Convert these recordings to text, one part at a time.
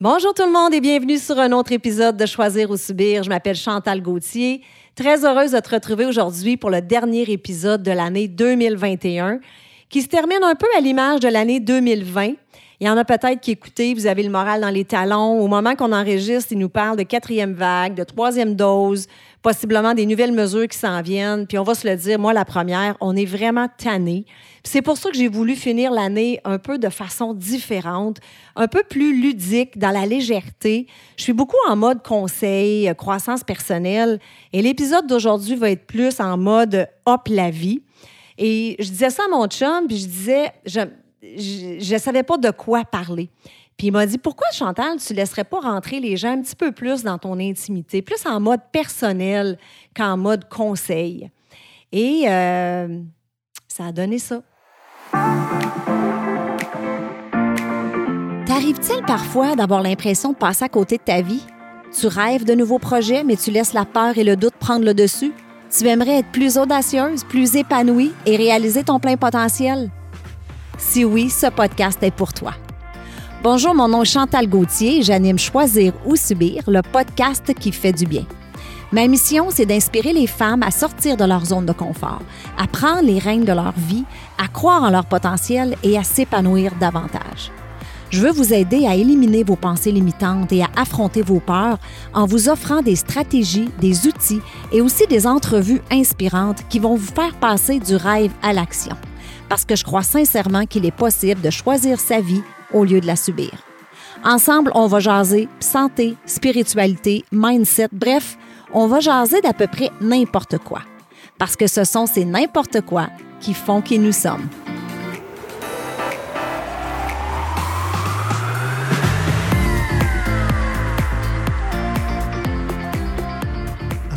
Bonjour tout le monde et bienvenue sur un autre épisode de Choisir ou Subir. Je m'appelle Chantal Gauthier. Très heureuse de te retrouver aujourd'hui pour le dernier épisode de l'année 2021 qui se termine un peu à l'image de l'année 2020. Il y en a peut-être qui écoutez, vous avez le moral dans les talons. Au moment qu'on enregistre, ils nous parlent de quatrième vague, de troisième dose, possiblement des nouvelles mesures qui s'en viennent. Puis on va se le dire, moi, la première, on est vraiment tanné. C'est pour ça que j'ai voulu finir l'année un peu de façon différente, un peu plus ludique, dans la légèreté. Je suis beaucoup en mode conseil, croissance personnelle. Et l'épisode d'aujourd'hui va être plus en mode hop la vie. Et je disais ça à mon chum, puis je disais, je ne savais pas de quoi parler. Puis il m'a dit Pourquoi, Chantal, tu ne laisserais pas rentrer les gens un petit peu plus dans ton intimité, plus en mode personnel qu'en mode conseil? Et euh, ça a donné ça. T'arrive-t-il parfois d'avoir l'impression de passer à côté de ta vie? Tu rêves de nouveaux projets, mais tu laisses la peur et le doute prendre le dessus? Tu aimerais être plus audacieuse, plus épanouie et réaliser ton plein potentiel? Si oui, ce podcast est pour toi. Bonjour, mon nom est Chantal Gauthier et j'anime Choisir ou Subir, le podcast qui fait du bien. Ma mission, c'est d'inspirer les femmes à sortir de leur zone de confort, à prendre les rênes de leur vie, à croire en leur potentiel et à s'épanouir davantage. Je veux vous aider à éliminer vos pensées limitantes et à affronter vos peurs en vous offrant des stratégies, des outils et aussi des entrevues inspirantes qui vont vous faire passer du rêve à l'action parce que je crois sincèrement qu'il est possible de choisir sa vie au lieu de la subir. Ensemble, on va jaser santé, spiritualité, mindset, bref, on va jaser d'à peu près n'importe quoi. Parce que ce sont ces n'importe quoi qui font qui nous sommes.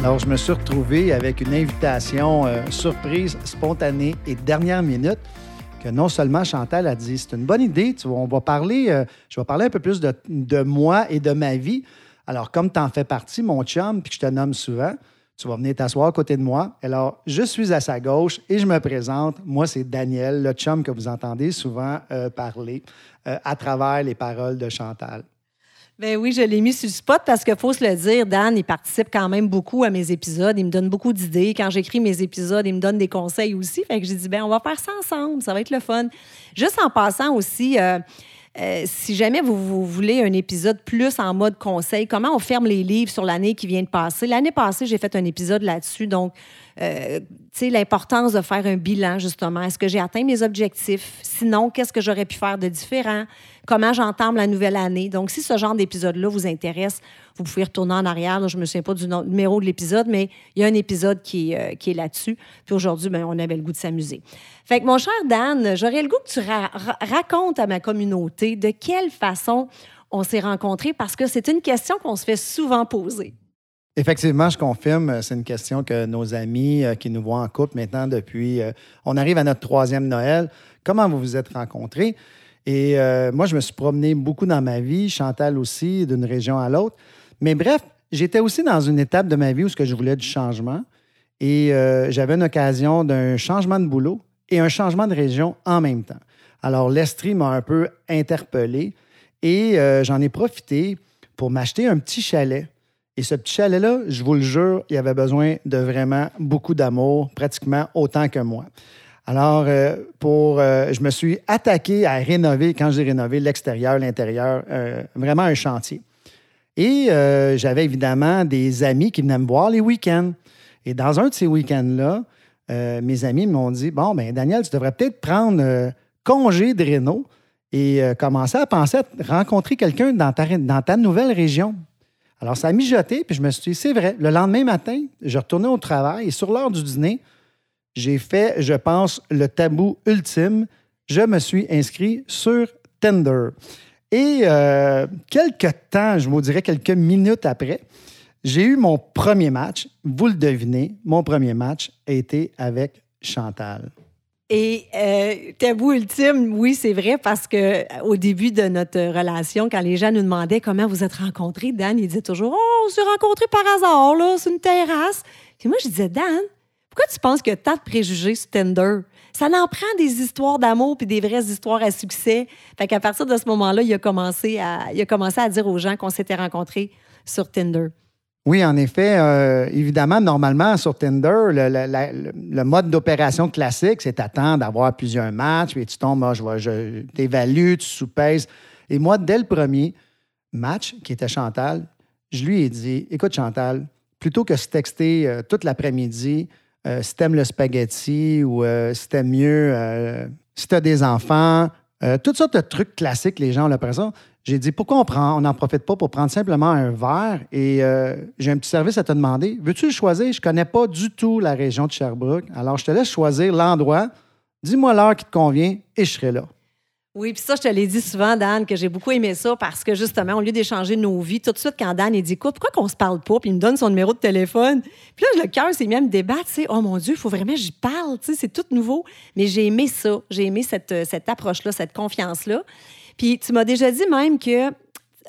Alors, je me suis retrouvé avec une invitation euh, surprise, spontanée et dernière minute que non seulement Chantal a dit, c'est une bonne idée, tu on va parler, euh, je vais parler un peu plus de, de, moi et de ma vie. Alors, comme tu en fais partie, mon chum, puis que je te nomme souvent, tu vas venir t'asseoir à côté de moi. Alors, je suis à sa gauche et je me présente. Moi, c'est Daniel, le chum que vous entendez souvent euh, parler à travers les paroles de Chantal. Ben oui, je l'ai mis sur le spot parce qu'il faut se le dire, Dan, il participe quand même beaucoup à mes épisodes. Il me donne beaucoup d'idées. Quand j'écris mes épisodes, il me donne des conseils aussi. Fait que j'ai dit, ben on va faire ça ensemble, ça va être le fun. Juste en passant aussi, euh, euh, si jamais vous, vous, voulez un épisode plus en mode conseil, comment on ferme les livres sur l'année qui vient de passer? L'année passée, j'ai fait un épisode là-dessus. Donc, euh, l'importance de faire un bilan, justement. Est-ce que j'ai atteint mes objectifs? Sinon, qu'est-ce que j'aurais pu faire de différent? Comment j'entame la nouvelle année? Donc, si ce genre d'épisode-là vous intéresse, vous pouvez retourner en arrière. je ne me souviens pas du numéro de l'épisode, mais il y a un épisode qui, euh, qui est là-dessus. Puis aujourd'hui, ben, on avait le goût de s'amuser. Fait que, mon cher Dan, j'aurais le goût que tu racontes à ma communauté de quelle façon on s'est rencontrés parce que c'est une question qu'on se fait souvent poser. Effectivement, je confirme, euh, c'est une question que nos amis euh, qui nous voient en couple maintenant depuis, euh, on arrive à notre troisième Noël, comment vous vous êtes rencontrés? Et moi, je me suis promené beaucoup dans ma vie, Chantal aussi, d'une région à l'autre. Mais bref, j'étais aussi dans une étape de ma vie où que je voulais du changement. Et j'avais une occasion d'un changement de boulot et un changement de région en même temps. Alors, l'Estrie m'a un peu interpellé et j'en ai profité pour m'acheter un petit chalet et ce petit chalet-là, je vous le jure, il avait besoin de vraiment beaucoup d'amour, pratiquement autant que moi. Alors, euh, pour, euh, je me suis attaqué à rénover, quand j'ai rénové l'extérieur, l'intérieur, euh, vraiment un chantier. Et j'avais évidemment des amis qui venaient me voir les week-ends. Et dans un de ces week-ends-là, mes amis m'ont dit Bon, ben Daniel, tu devrais peut-être prendre congé de réno et commencer à penser à rencontrer quelqu'un dans ta, dans ta nouvelle région. Alors, ça a mijoté, puis je me suis dit, c'est vrai. Le lendemain matin, je retournais au travail et sur l'heure du dîner, j'ai fait, je pense, le tabou ultime. Je me suis inscrit sur Tinder. Et euh, quelques temps, je vous dirais quelques minutes après, j'ai eu mon premier match. Vous le devinez, mon premier match a été avec Chantal. Et euh, tabou ultime, oui, c'est vrai, parce que euh, au début de notre relation, quand les gens nous demandaient comment vous êtes rencontrés, Dan, il disait toujours Oh, on s'est rencontrés par hasard, là, sur une terrasse. Puis moi, je disais Dan, Pourquoi tu penses que tant de préjugés sur Tinder? Ça n'en prend des histoires d'amour puis des vraies histoires à succès. Fait qu'à partir de ce moment-là, a il a commencé à dire aux gens qu'on s'était rencontrés sur Tinder. Oui, en effet. Euh, évidemment, normalement, sur Tinder, le, mode d'opération classique, c'est attendre d'avoir plusieurs matchs, puis tu tombes, moi, je, je t'évalue, tu soupèses. Et moi, dès le premier match, qui était Chantal, je lui ai dit Écoute, Chantal, plutôt que se texter euh, toute l'après-midi, euh, si t'aimes le spaghetti ou euh, si t'aimes mieux, si t'as des enfants, toutes sortes de trucs classiques, les gens ont l'impression. J'ai dit, pourquoi on prend, on n'en profite pas pour prendre simplement un verre et j'ai un petit service à te demander. Veux-tu le choisir? Je ne connais pas du tout la région de Sherbrooke. Alors, je te laisse choisir l'endroit. Dis-moi l'heure qui te convient et je serai là. Oui, puis ça, je te l'ai dit souvent, Dan, que j'ai beaucoup aimé ça parce que justement, au lieu d'échanger nos vies, tout de suite, quand Dan, il dit, écoute, pourquoi qu'on se parle pas? Puis il me donne son numéro de téléphone. Puis là, le cœur s'est mis à me débattre, sais, oh mon Dieu, il faut vraiment que j'y parle, tu sais, c'est tout nouveau. Mais j'ai aimé ça. J'ai aimé cette, euh, cette approche-là, cette confiance-là. Puis tu m'as déjà dit même que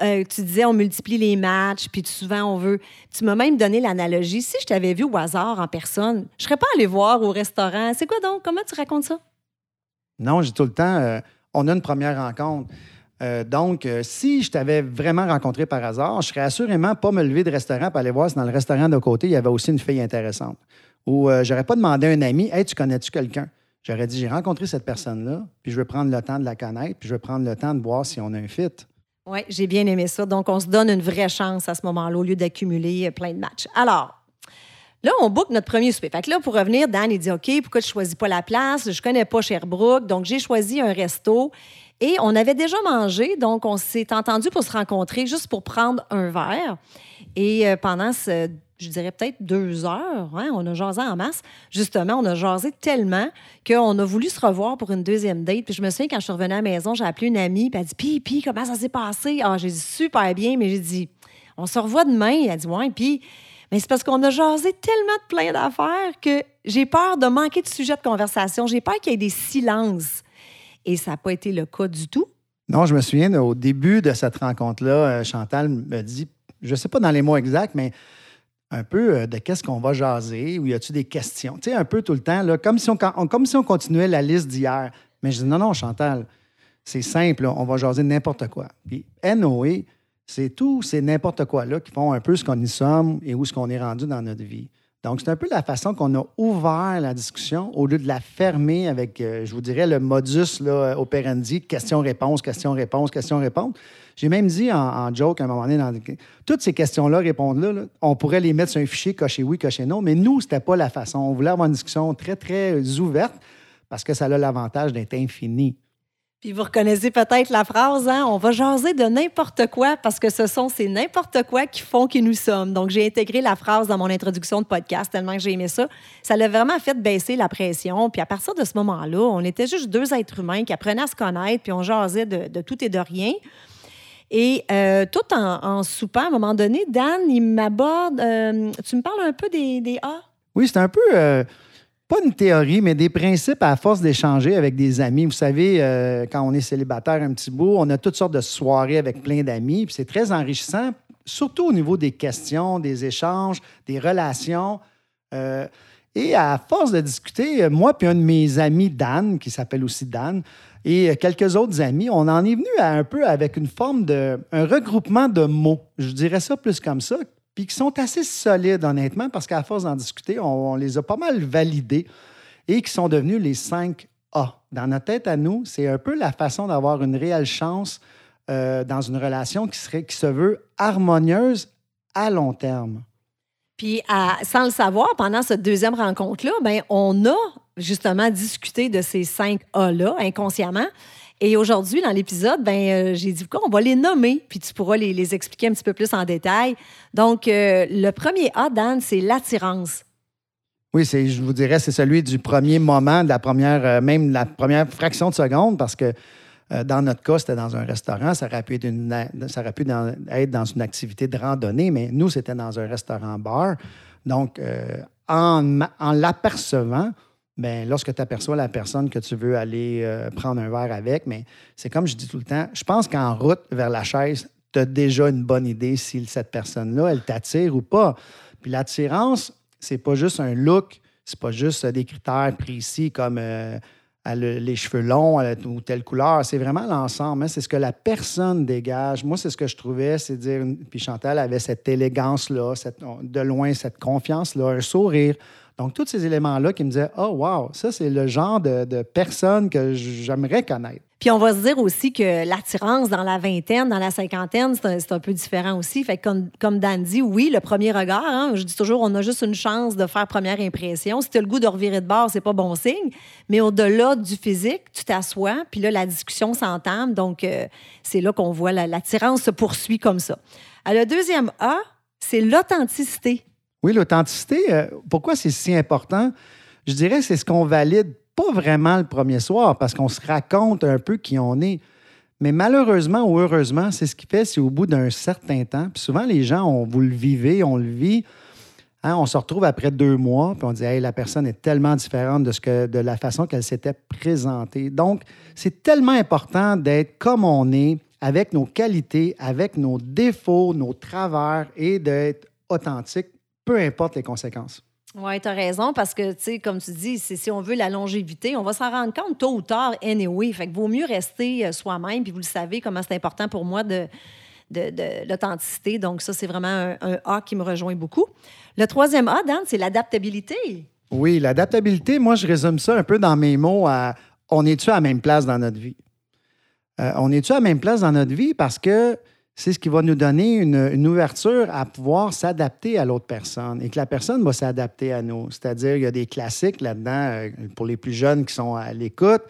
euh, tu disais on multiplie les matchs, puis souvent on veut. Tu m'as même donné l'analogie. Si je t'avais vu au hasard en personne, je serais pas allé voir au restaurant. C'est quoi donc? Comment tu racontes ça? Non, j'ai tout le temps. Euh, on a une première rencontre. Euh, donc, euh, si je t'avais vraiment rencontré par hasard, je serais assurément pas me lever de restaurant pour aller voir si dans le restaurant de côté, il y avait aussi une fille intéressante. Ou euh, j'aurais pas demandé à un ami Hey, tu connais-tu quelqu'un J'aurais dit J'ai rencontré cette personne-là, puis je veux prendre le temps de la connaître, puis je veux prendre le temps de voir si on a un fit. Oui, j'ai bien aimé ça. Donc, on se donne une vraie chance à ce moment-là au lieu d'accumuler plein de matchs. Alors, Là, on book notre premier souper. Fait que là, pour revenir, Dan, il dit OK, pourquoi tu choisis pas la place? Je connais pas Sherbrooke. Donc, j'ai choisi un resto. Et on avait déjà mangé, donc on s'est entendu pour se rencontrer juste pour prendre un verre. Et euh, pendant ce, je dirais peut-être deux heures, hein, on a jasé en masse. Justement, on a jasé tellement qu'on a voulu se revoir pour une deuxième date. Puis je me souviens, quand je suis revenue à la maison, j'ai appelé une amie, puis elle dit Puis, comment ça s'est passé? Ah, j'ai dit super bien, mais j'ai dit On se revoit demain. Elle a dit Ouais, puis mais c'est parce qu'on a jasé tellement de plein d'affaires que j'ai peur de manquer de sujet de conversation. J'ai peur qu'il y ait des silences. Et ça n'a pas été le cas du tout. Non, je me souviens, au début de cette rencontre-là, euh, Chantal me dit, je ne sais pas dans les mots exacts, mais un peu euh, de qu'est-ce qu'on va jaser, ou y a-tu des questions? Tu sais, un peu tout le temps, là, comme, si on, continuait la liste d'hier. Mais je dis, non, non, Chantal, c'est simple, on va jaser n'importe quoi. Puis Noé, c'est tout, c'est n'importe quoi là qui font un peu ce qu'on y sommes et où ce qu'on est rendu dans notre vie. Donc, c'est un peu la façon qu'on a ouvert la discussion au lieu de la fermer avec, euh, je vous dirais, le modus operandi, question-réponse, question-réponse, question-réponse. J'ai même dit en, joke à un moment donné, toutes ces questions-là, répondre-là, on pourrait les mettre sur un fichier, cocher oui, cocher non, mais nous, c'était pas la façon. On voulait avoir une discussion très, très ouverte parce que ça a l'avantage d'être infini. Puis vous reconnaissez peut-être la phrase, hein? on va jaser de n'importe quoi parce que ce sont ces n'importe quoi qui font qui nous sommes. Donc, j'ai intégré la phrase dans mon introduction de podcast tellement que j'ai aimé ça. Ça l'a vraiment fait baisser la pression. Puis à partir de ce moment-là, on était juste deux êtres humains qui apprenaient à se connaître, puis on jasait de, tout et de rien. Et euh, tout en, soupant, à un moment donné, Dan, il m'aborde. Euh, tu me parles un peu des, des A? Oui, c'est un peu. Euh, pas une théorie, mais des principes à force d'échanger avec des amis. Vous savez, euh, quand on est célibataire un petit bout, on a toutes sortes de soirées avec plein d'amis, puis c'est très enrichissant, surtout au niveau des questions, des échanges, des relations. Euh, et à force de discuter, moi puis un de mes amis, Dan, qui s'appelle aussi Dan, et quelques autres amis, on en est venu à un peu avec une forme de, un regroupement de mots. Je dirais ça plus comme ça, puis qui sont assez solides, honnêtement, parce qu'à force d'en discuter, on, les a pas mal validés et qui sont devenus les 5 A. Dans notre tête à nous, c'est un peu la façon d'avoir une réelle chance euh, dans une relation qui, serait, qui se veut harmonieuse à long terme. Puis, sans le savoir, pendant cette deuxième rencontre-là, ben, on a justement discuté de ces cinq A-là inconsciemment. Et aujourd'hui, dans l'épisode, ben, euh, j'ai dit, on va les nommer, puis tu pourras les, expliquer un petit peu plus en détail. Donc, euh, le premier A, Dan, c'est l'attirance. Oui, c'est, je vous dirais, c'est celui du premier moment, de la première, euh, même la première fraction de seconde, parce que dans notre cas, c'était dans un restaurant. Ça aurait pu être, dans une activité de randonnée, mais nous, c'était dans un restaurant-bar. Donc, en l'apercevant, Bien, lorsque tu aperçois la personne que tu veux aller euh, prendre un verre avec, mais c'est comme je dis tout le temps, je pense qu'en route vers la chaise, tu as déjà une bonne idée si cette personne-là, elle t'attire ou pas. Puis l'attirance, c'est pas juste un look, c'est pas juste des critères précis comme euh, les cheveux longs ou telle couleur. C'est vraiment l'ensemble. Hein. C'est ce que la personne dégage. Moi, c'est ce que je trouvais, c'est dire. Puis Chantal avait cette élégance-là, de loin, cette confiance-là, un sourire. Donc, tous ces éléments-là qui me disaient Oh, wow, ça, c'est le genre de, personne que j'aimerais connaître. Puis on va se dire aussi que l'attirance dans la vingtaine, dans la cinquantaine, c'est un, peu différent aussi. Fait que comme, comme Dan dit, oui, le premier regard, hein, je dis toujours, on a juste une chance de faire première impression. Si tu as le goût de revirer de bord, c'est pas bon signe. Mais au-delà du physique, tu t'assois, puis là, la discussion s'entame. Donc, euh, c'est là qu'on voit l'attirance se poursuit comme ça. À le deuxième A, c'est l'authenticité. Oui, l'authenticité, euh, pourquoi c'est si important? Je dirais c'est ce qu'on valide pas vraiment le premier soir parce qu'on se raconte un peu qui on est. Mais malheureusement ou heureusement, c'est ce qui fait si au bout d'un certain temps, puis souvent les gens, on, vous le vivez, on le vit, hein, on se retrouve après deux mois, puis on dit hey, la personne est tellement différente de, ce que, de la façon qu'elle s'était présentée. Donc, c'est tellement important d'être comme on est, avec nos qualités, avec nos défauts, nos travers, et d'être authentique, peu importe les conséquences. Oui, tu as raison, parce que, tu sais, comme tu dis, si on veut la longévité, on va s'en rendre compte tôt ou tard, anyway. Fait que vaut mieux rester euh, soi-même, puis vous le savez comment c'est important pour moi de, de, l'authenticité. Donc, ça, c'est vraiment un, A qui me rejoint beaucoup. Le troisième A, Dan, c'est l'adaptabilité. Oui, l'adaptabilité, moi, je résume ça un peu dans mes mots à on est-tu à la même place dans notre vie? Euh, on est-tu à la même place dans notre vie parce que c'est ce qui va nous donner une, ouverture à pouvoir s'adapter à l'autre personne et que la personne va s'adapter à nous. C'est-à-dire, il y a des classiques là-dedans euh, pour les plus jeunes qui sont à l'écoute.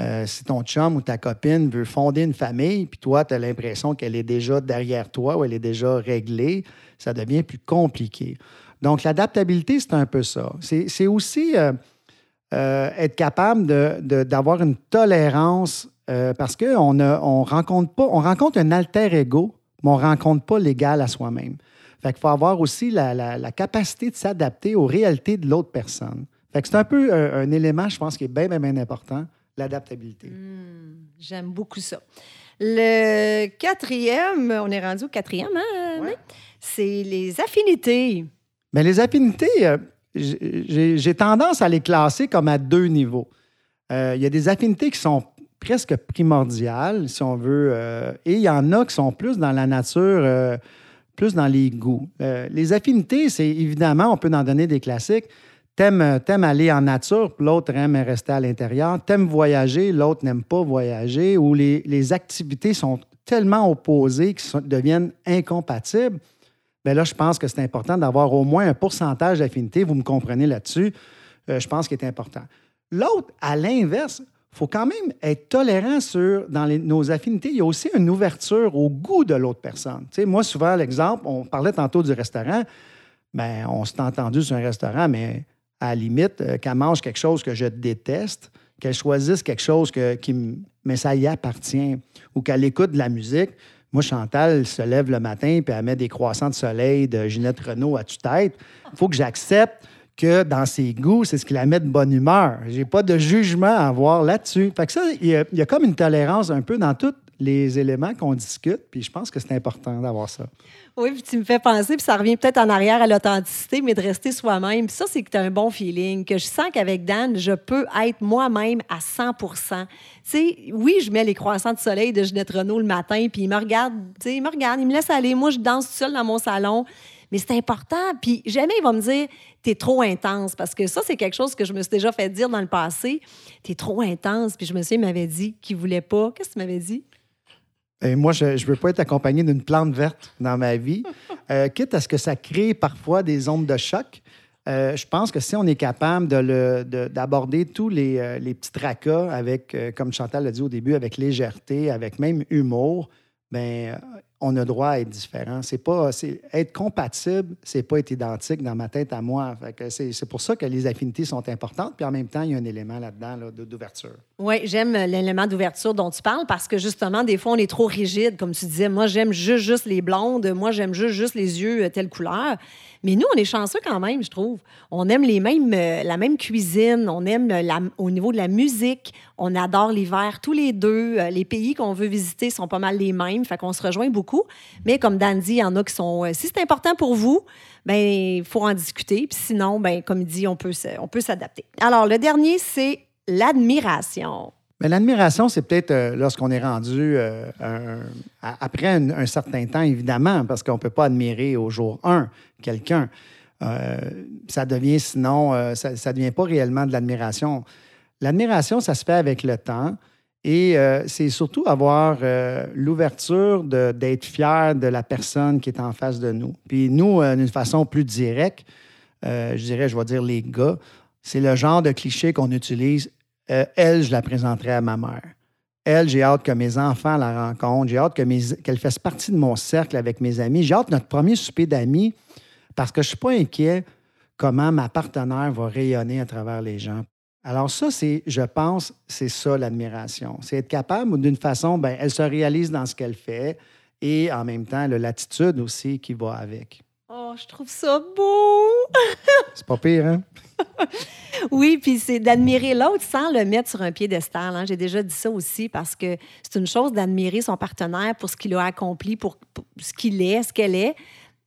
Euh, si ton chum ou ta copine veut fonder une famille, puis toi, tu as l'impression qu'elle est déjà derrière toi ou elle est déjà réglée, ça devient plus compliqué. Donc, l'adaptabilité, c'est un peu ça. C'est aussi euh, être capable d'avoir une tolérance euh, parce qu'on on rencontre pas, on rencontre un alter ego, mais on ne rencontre pas l'égal à soi-même. Fait qu'il faut avoir aussi la, capacité de s'adapter aux réalités de l'autre personne. Fait que c'est un peu un, élément, je pense, qui est bien, bien, bien important, l'adaptabilité. Hmm, j'aime beaucoup ça. Le quatrième, on est rendu au quatrième, hein? C'est les affinités. Mais les affinités, euh, j'ai tendance à les classer comme à deux niveaux. Euh, il y a des affinités qui sont presque primordial, si on veut. Euh, et il y en a qui sont plus dans la nature, euh, plus dans les goûts. Euh, les affinités, c'est évidemment, on peut en donner des classiques. T'aimes, aller en nature, l'autre aime rester à l'intérieur. T'aimes voyager, l'autre n'aime pas voyager. Ou les, activités sont tellement opposées qu'ils deviennent incompatibles. Bien là, je pense que c'est important d'avoir au moins un pourcentage d'affinités. Vous me comprenez là-dessus. je pense qu'il est important. L'autre, à l'inverse, faut quand même être tolérant sur dans nos affinités. Il y a aussi une ouverture au goût de l'autre personne. Moi, souvent, l'exemple, on parlait tantôt du restaurant. Bien, on s'est entendu sur un restaurant, mais à la limite, euh, qu'elle mange quelque chose que je déteste, qu'elle choisisse quelque chose que, qui mais ça y appartient, ou qu'elle écoute de la musique. Moi, Chantal se lève le matin puis elle met des croissants de soleil de Ginette Renault à tue-tête. Il faut que j'accepte que dans ses goûts, c'est ce qui la met de bonne humeur. J'ai pas de jugement à avoir là-dessus. Fait que ça, il y, a, comme une tolérance un peu dans tous les éléments qu'on discute, puis je pense que c'est important d'avoir ça. Oui, puis tu me fais penser, puis ça revient peut-être en arrière à l'authenticité, mais de rester soi-même. Puis ça, c'est que tu as un bon feeling, que je sens qu'avec Dan, je peux être moi-même à 100 Tu sais, oui, je mets les croissants de soleil de Jeanette Renault le matin, puis il me regarde, tu sais, il me regarde, il me laisse aller. Moi, je danse seule dans mon salon mais c'est important. Puis jamais il va me dire, t'es trop intense, parce que ça, c'est quelque chose que je me suis déjà fait dire dans le passé. T'es trop intense. Puis je me suis il m'avait dit qu'il voulait pas. Qu'est-ce que tu m'avais dit? Et moi, je ne veux pas être accompagné d'une plante verte dans ma vie, euh, quitte à ce que ça crée parfois des ondes de choc. Euh, je pense que si on est capable d'aborder tous les, euh, les, petits tracas avec, comme Chantal l'a dit au début, avec légèreté, avec même humour, bien, on a droit à être différent. C'est pas, être compatible, c'est pas être identique dans ma tête à moi. c'est, pour ça que les affinités sont importantes. Puis en même temps, il y a un élément là-dedans d'ouverture. Oui, j'aime l'élément d'ouverture dont tu parles parce que justement, des fois, on est trop rigide. Comme tu disais, moi, j'aime juste, juste les blondes. Moi, j'aime juste, juste les yeux euh, telle couleur. Mais nous, on est chanceux quand même, je trouve. On aime les mêmes, euh, la même cuisine, on aime au niveau de la musique, on adore l'hiver tous les deux. Euh, les pays qu'on veut visiter sont pas mal les mêmes, fait qu'on se rejoint beaucoup Mais comme Dan dit, il y en a qui sont. si c'est important pour vous, ben il faut en discuter. Puis sinon, ben comme il dit, on peut, on peut s'adapter. Alors, le dernier, c'est l'admiration. Mais l'admiration, c'est peut-être euh, lorsqu'on est rendu euh, après un, certain temps, évidemment, parce qu'on ne peut pas admirer au jour 1 quelqu'un. Euh, ça devient sinon, ça ne devient pas réellement de l'admiration. L'admiration, ça se fait avec le temps. Et c'est surtout avoir l'ouverture d'être fier de la personne qui est en face de nous. Puis nous, d'une façon plus directe, je dirais, je vais dire les gars, c'est le genre de cliché qu'on utilise euh, elle, je la présenterai à ma mère. Elle, j'ai hâte que mes enfants la rencontrent. J'ai hâte qu'elle fasse partie de mon cercle avec mes amis. J'ai hâte notre premier souper d'amis parce que je ne suis pas inquiet comment ma partenaire va rayonner à travers les gens. Alors ça, c'est, je pense, c'est ça l'admiration. C'est être capable, d'une façon, ben, elle se réalise dans ce qu'elle fait et en même temps, l'attitude aussi qui va avec. Oh, je trouve ça beau! c'est pas pire, hein? oui, puis c'est d'admirer l'autre sans le mettre sur un piédestal. Hein. J'ai déjà dit ça aussi parce que c'est une chose d'admirer son partenaire pour ce qu'il a accompli, pour, ce qu'il est, ce qu'elle est,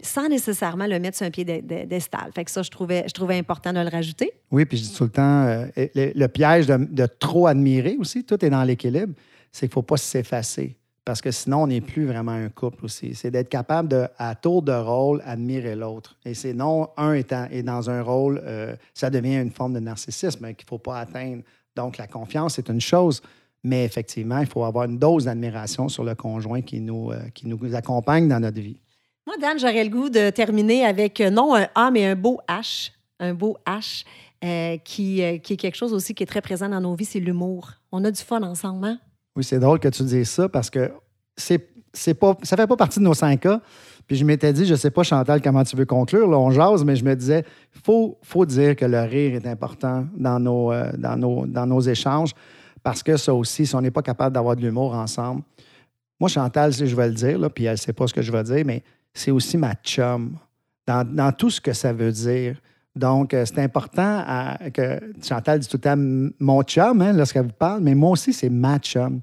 sans nécessairement le mettre sur un piédestal. Fait que ça, je trouvais, important de le rajouter. Oui, puis je dis tout le temps, euh, le, piège de, trop admirer aussi, tout est dans l'équilibre, c'est qu'il ne faut pas s'effacer parce que sinon, on n'est plus vraiment un couple aussi. C'est d'être capable à tour de rôle, admirer l'autre. Et c'est non, un étant, est dans un rôle, euh, ça devient une forme de narcissisme qu'il ne faut pas atteindre. Donc, la confiance, c'est une chose, mais effectivement, il faut avoir une dose d'admiration sur le conjoint qui nous, euh, qui nous accompagne dans notre vie. Moi, Dan, j'aurais le goût de terminer avec euh, non un A, mais un beau H. Un beau H. qui, qui est quelque chose aussi qui est très présent dans nos vies, c'est l'humour. On a du fun ensemble, hein? Oui, c'est drôle que tu dises ça parce que c'est, c'est pas, ça fait pas partie de nos cinq cas. Puis je m'étais dit, je sais pas, Chantal, comment tu veux conclure? Là, on jase, mais je me disais, faut, faut dire que le rire est important dans nos, euh, dans nos, dans nos échanges parce que ça aussi, si on n'est pas capable d'avoir de l'humour ensemble. Moi, Chantal, si je vais le dire, puis elle ne sait pas ce que je vais dire, mais c'est aussi ma chum dans, tout ce que ça veut dire. Donc, euh, c'est important que Chantal dit tout le temps mon chum hein, lorsqu'elle vous parle, mais moi aussi, c'est ma chum.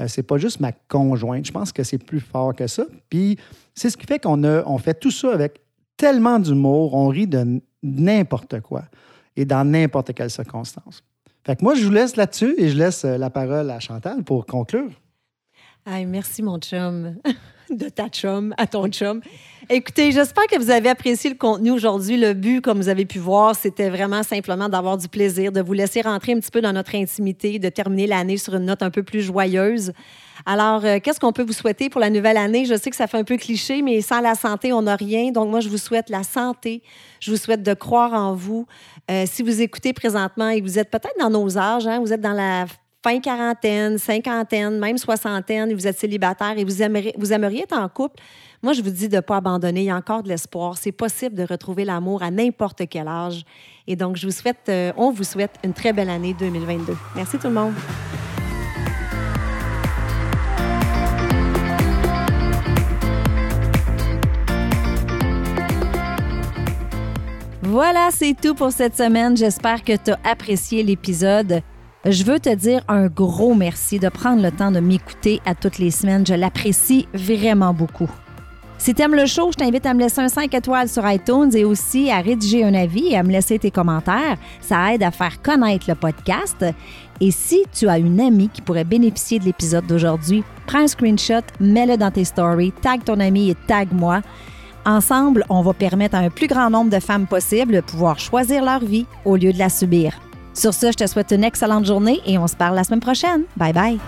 Euh, c'est pas juste ma conjointe. Je pense que c'est plus fort que ça. Puis, c'est ce qui fait qu'on on fait tout ça avec tellement d'humour, on rit de n'importe quoi et dans n'importe quelle circonstance. Fait que moi, je vous laisse là-dessus et je laisse euh, la parole à Chantal pour conclure. merci, mon chum. de ta chum à ton chum. Écoutez, j'espère que vous avez apprécié le contenu aujourd'hui. Le but, comme vous avez pu voir, c'était vraiment simplement d'avoir du plaisir, de vous laisser rentrer un petit peu dans notre intimité, de terminer l'année sur une note un peu plus joyeuse. Alors, euh, qu'est-ce qu'on peut vous souhaiter pour la nouvelle année? Je sais que ça fait un peu cliché, mais sans la santé, on n'a rien. Donc, moi, je vous souhaite la santé. Je vous souhaite de croire en vous. Euh, si vous écoutez présentement et vous êtes peut-être dans nos âges, hein, vous êtes dans la fin quarantaine, cinquantaine, même soixantaine, et vous êtes célibataire et vous aimeriez, vous aimeriez être en couple, moi, je vous dis de ne pas abandonner. Il y a encore de l'espoir. C'est possible de retrouver l'amour à n'importe quel âge. Et donc, je vous souhaite, euh, on vous souhaite une très belle année 2022. Merci tout le monde. Voilà, c'est tout pour cette semaine. J'espère que tu as apprécié l'épisode. Je veux te dire un gros merci de prendre le temps de m'écouter à toutes les semaines. Je l'apprécie vraiment beaucoup. Si tu aimes le show, je t'invite à me laisser un 5 étoiles sur iTunes et aussi à rédiger un avis et à me laisser tes commentaires. Ça aide à faire connaître le podcast. Et si tu as une amie qui pourrait bénéficier de l'épisode d'aujourd'hui, prends un screenshot, mets-le dans tes stories, tag ton ami et tag moi. Ensemble, on va permettre à un plus grand nombre de femmes possible de pouvoir choisir leur vie au lieu de la subir. Sur ce, je te souhaite une excellente journée et on se parle la semaine prochaine. Bye bye.